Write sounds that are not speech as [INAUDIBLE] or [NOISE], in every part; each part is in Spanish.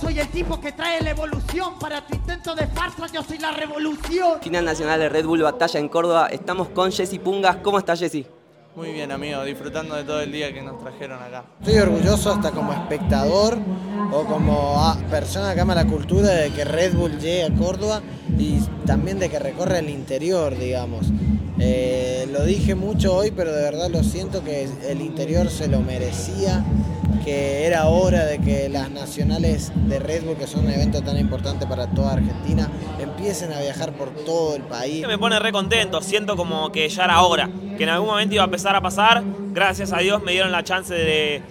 soy el tipo que trae la evolución. Para tu intento de farsa, yo soy la revolución. Final nacional de Red Bull Batalla en Córdoba. Estamos con Jessy Pungas. ¿Cómo está Jessy? Muy bien, amigo, disfrutando de todo el día que nos trajeron acá. Estoy orgulloso hasta como espectador o como ah, persona que ama la cultura de que Red Bull llegue a Córdoba y también de que recorre el interior, digamos. Eh, lo dije mucho hoy, pero de verdad lo siento que el interior se lo merecía, que era hora de que las nacionales de Red Bull, que son un evento tan importante para toda Argentina, empiecen a viajar por todo el país. Me pone re contento, siento como que ya era hora, que en algún momento iba a empezar a pasar. Gracias a Dios me dieron la chance de,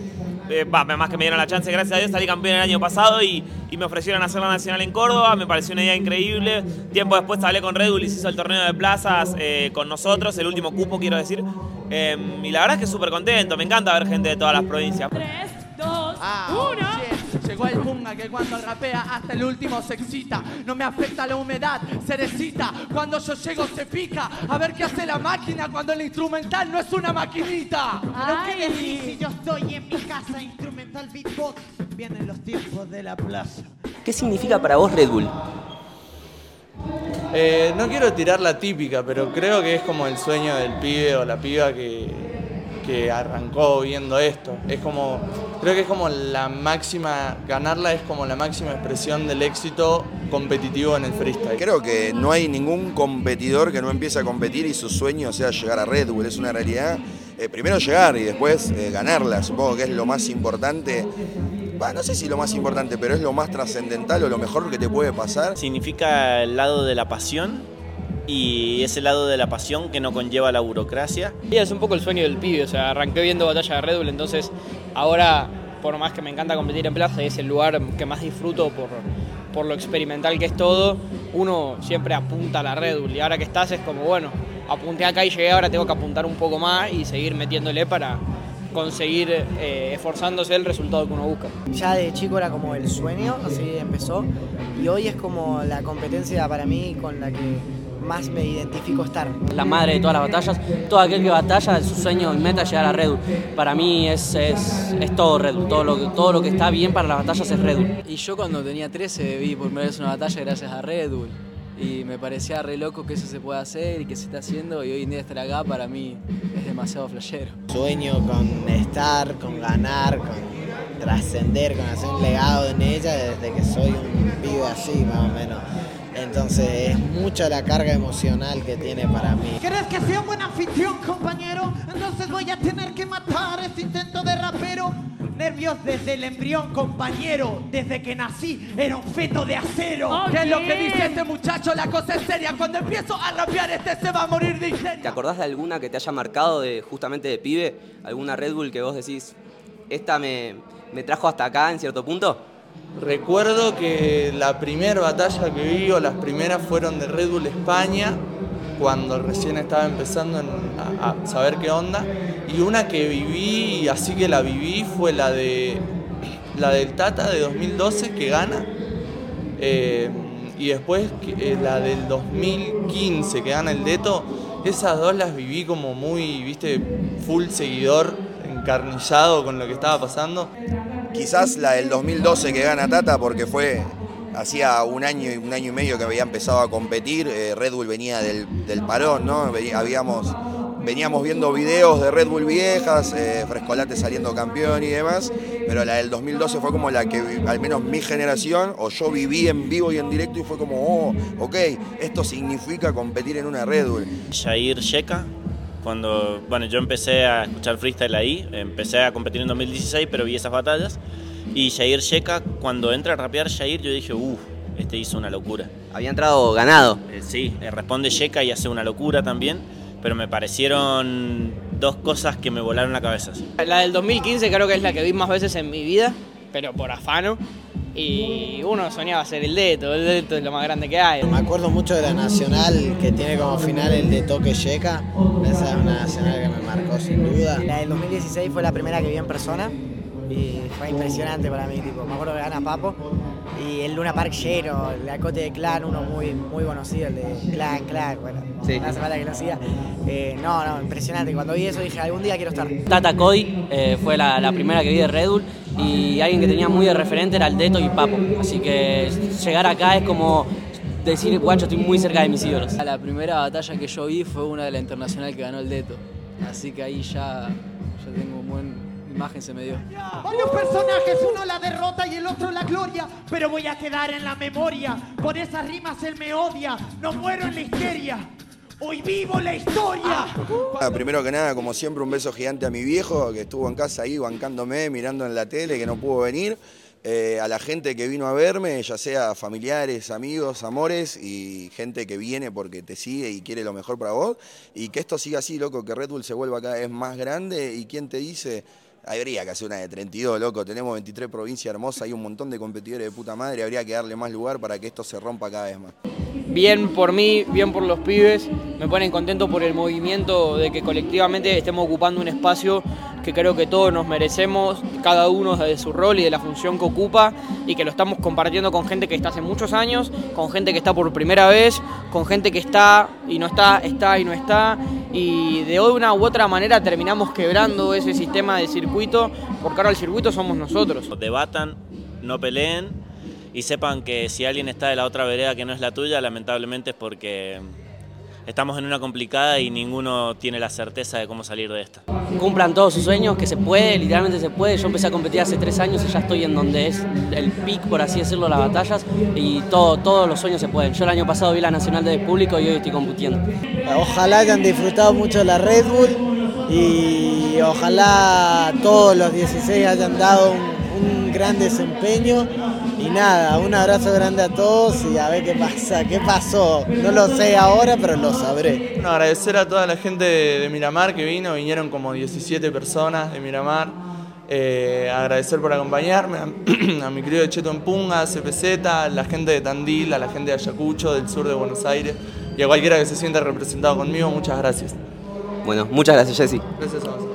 eh, más que me dieron la chance, gracias a Dios salí campeón el año pasado y, y, me ofrecieron hacer la nacional en Córdoba, me pareció una idea increíble. Tiempo después hablé con Red Bull y se hizo el torneo de plazas eh, con nosotros, el último cupo quiero decir. Eh, y la verdad es que súper contento, me encanta ver gente de todas las provincias. 3, 2, 1. Llegó el punga que cuando rapea hasta el último se excita. No me afecta la humedad, cerecita. Cuando yo llego se pica. A ver qué hace la máquina cuando el instrumental no es una maquinita. Pero qué decir si yo estoy en mi casa instrumental beatbox. Vienen los tiempos de la plaza. ¿Qué significa para vos Red Bull? Eh, no quiero tirar la típica, pero creo que es como el sueño del pibe o la piba que, que arrancó viendo esto. Es como, creo que es como la máxima, ganarla es como la máxima expresión del éxito competitivo en el freestyle. Creo que no hay ningún competidor que no empiece a competir y su sueño sea llegar a Red Bull, es una realidad. Eh, primero llegar y después eh, ganarla, supongo que es lo más importante. Bah, no sé si lo más importante, pero es lo más trascendental o lo mejor que te puede pasar. Significa el lado de la pasión y ese lado de la pasión que no conlleva la burocracia. Y es un poco el sueño del pibe, o sea, arranqué viendo Batalla de Red Bull, entonces ahora, por más que me encanta competir en plaza, es el lugar que más disfruto por, por lo experimental que es todo, uno siempre apunta a la Red Bull y ahora que estás es como, bueno, apunté acá y llegué, ahora tengo que apuntar un poco más y seguir metiéndole para conseguir eh, esforzándose el resultado que uno busca. Ya de chico era como el sueño, así empezó, y hoy es como la competencia para mí con la que más me identifico estar. La madre de todas las batallas, todo aquel que batalla, su sueño y meta es llegar a Red Bull. Para mí es, es, es, todo Red Bull, todo lo, que, todo lo que está bien para las batallas es Red Bull. Y yo cuando tenía 13 vi por primera vez una batalla gracias a Red Bull. Y me parecía re loco que eso se pueda hacer y que se está haciendo y hoy en día estar acá para mí es demasiado flashero. Sueño con estar, con ganar, con trascender, con hacer un legado en ella desde que soy un pibe así más o menos. Entonces es mucha la carga emocional que tiene para mí. ¿Querés que sea un buen anfitrión, compañero? Entonces voy a tener que matar este intento de rapero. Nervios desde el embrión, compañero. Desde que nací era un feto de acero. ¿Qué es lo que dice este muchacho? La cosa es seria. Cuando empiezo a rapear, este se va a morir de histeria. ¿Te acordás de alguna que te haya marcado de justamente de pibe? ¿Alguna Red Bull que vos decís, esta me, me trajo hasta acá en cierto punto? Recuerdo que la primera batalla que vi o las primeras fueron de Red Bull España, cuando recién estaba empezando a, saber qué onda. Y una que viví, así que la viví, fue la de la del Tata de 2012 que gana. Eh, y después eh, la del 2015 que gana el Deto. Esas dos las viví como muy, viste, full seguidor, encarnillado con lo que estaba pasando. Quizás la del 2012 que gana Tata porque fue hacía un año y un año y medio que había empezado a competir, eh, Red Bull venía del, del parón, ¿no? Habíamos, veníamos viendo videos de Red Bull viejas, eh, Frescolate saliendo campeón y demás, pero la del 2012 fue como la que al menos mi generación, o yo viví en vivo y en directo y fue como, oh, ok, esto significa competir en una Red Bull. Jair Sheka, cuando, bueno, yo empecé a escuchar freestyle ahí, empecé a competir en 2016, pero vi esas batallas. Y Jair Sheka, cuando entra a rapear Jair, yo dije, uff, este hizo una locura. Había entrado ganado. Eh, sí, eh, responde Sheka y hace una locura también, pero me parecieron dos cosas que me volaron la cabeza. La del 2015 creo que es la que vi más veces en mi vida, pero por afano. Y uno soñaba ser el Deto, el Deto es lo más grande que hay. Me acuerdo mucho de la Nacional que tiene como final el de Toque. Esa es una Nacional que me marcó sin duda. La del 2016 fue la primera que vi en persona y fue impresionante para mí. Tipo, me acuerdo que gana Papo y el Luna Park lleno, el Acote de Clan, uno muy, muy conocido, el de Clan, Clan, bueno, Sí. no hace falta que lo siga. Eh, no, no, impresionante. Cuando vi eso dije, algún día quiero estar. Tata Koi eh, fue la, la primera que vi de Red Bull y alguien que tenía muy de referente era el Deto y Papo. Así que llegar acá es como decir, guacho, estoy muy cerca de mis ídolos. La primera batalla que yo vi fue una de la internacional que ganó el Deto. Así que ahí ya, ya tengo una buena imagen, se me dio. Varios personajes, uno la derrota y el otro la gloria, pero voy a quedar en la memoria. Por esas rimas él me odia, no muero en la histeria. Hoy vivo la historia. Ah, primero que nada, como siempre, un beso gigante a mi viejo que estuvo en casa ahí bancándome, mirando en la tele, que no pudo venir. Eh, a la gente que vino a verme, ya sea familiares, amigos, amores y gente que viene porque te sigue y quiere lo mejor para vos. Y que esto siga así, loco, que Red Bull se vuelva cada vez más grande. ¿Y quién te dice? Habría que hacer una de 32, loco. Tenemos 23 provincias hermosas, hay un montón de competidores de puta madre. Habría que darle más lugar para que esto se rompa cada vez más. Bien por mí, bien por los pibes. Me ponen contento por el movimiento de que colectivamente estemos ocupando un espacio que creo que todos nos merecemos, cada uno de su rol y de la función que ocupa, y que lo estamos compartiendo con gente que está hace muchos años, con gente que está por primera vez, con gente que está y no está, está y no está, y de una u otra manera terminamos quebrando ese sistema de circuito, porque ahora el circuito somos nosotros. Debatan, no peleen y sepan que si alguien está de la otra vereda que no es la tuya, lamentablemente es porque estamos en una complicada y ninguno tiene la certeza de cómo salir de esta. Cumplan todos sus sueños, que se puede, literalmente se puede. Yo empecé a competir hace tres años y ya estoy en donde es el pic, por así decirlo, las batallas y todo, todos los sueños se pueden. Yo el año pasado vi la Nacional de Público y hoy estoy compitiendo. Ojalá hayan disfrutado mucho la Red Bull y ojalá todos los 16 hayan dado un, un gran desempeño y nada, un abrazo grande a todos y a ver qué pasa, qué pasó. No lo sé ahora, pero lo sabré. Bueno, agradecer a toda la gente de, Miramar que vino, vinieron como 17 personas de Miramar. Eh, agradecer por acompañarme, a, [CLEARS THROAT] a mi querido Cheto en Punga, a CPZ, a la gente de Tandil, a la gente de Ayacucho, del sur de Buenos Aires y a cualquiera que se sienta representado conmigo, muchas gracias. Bueno, muchas gracias Jessy. Gracias a vos.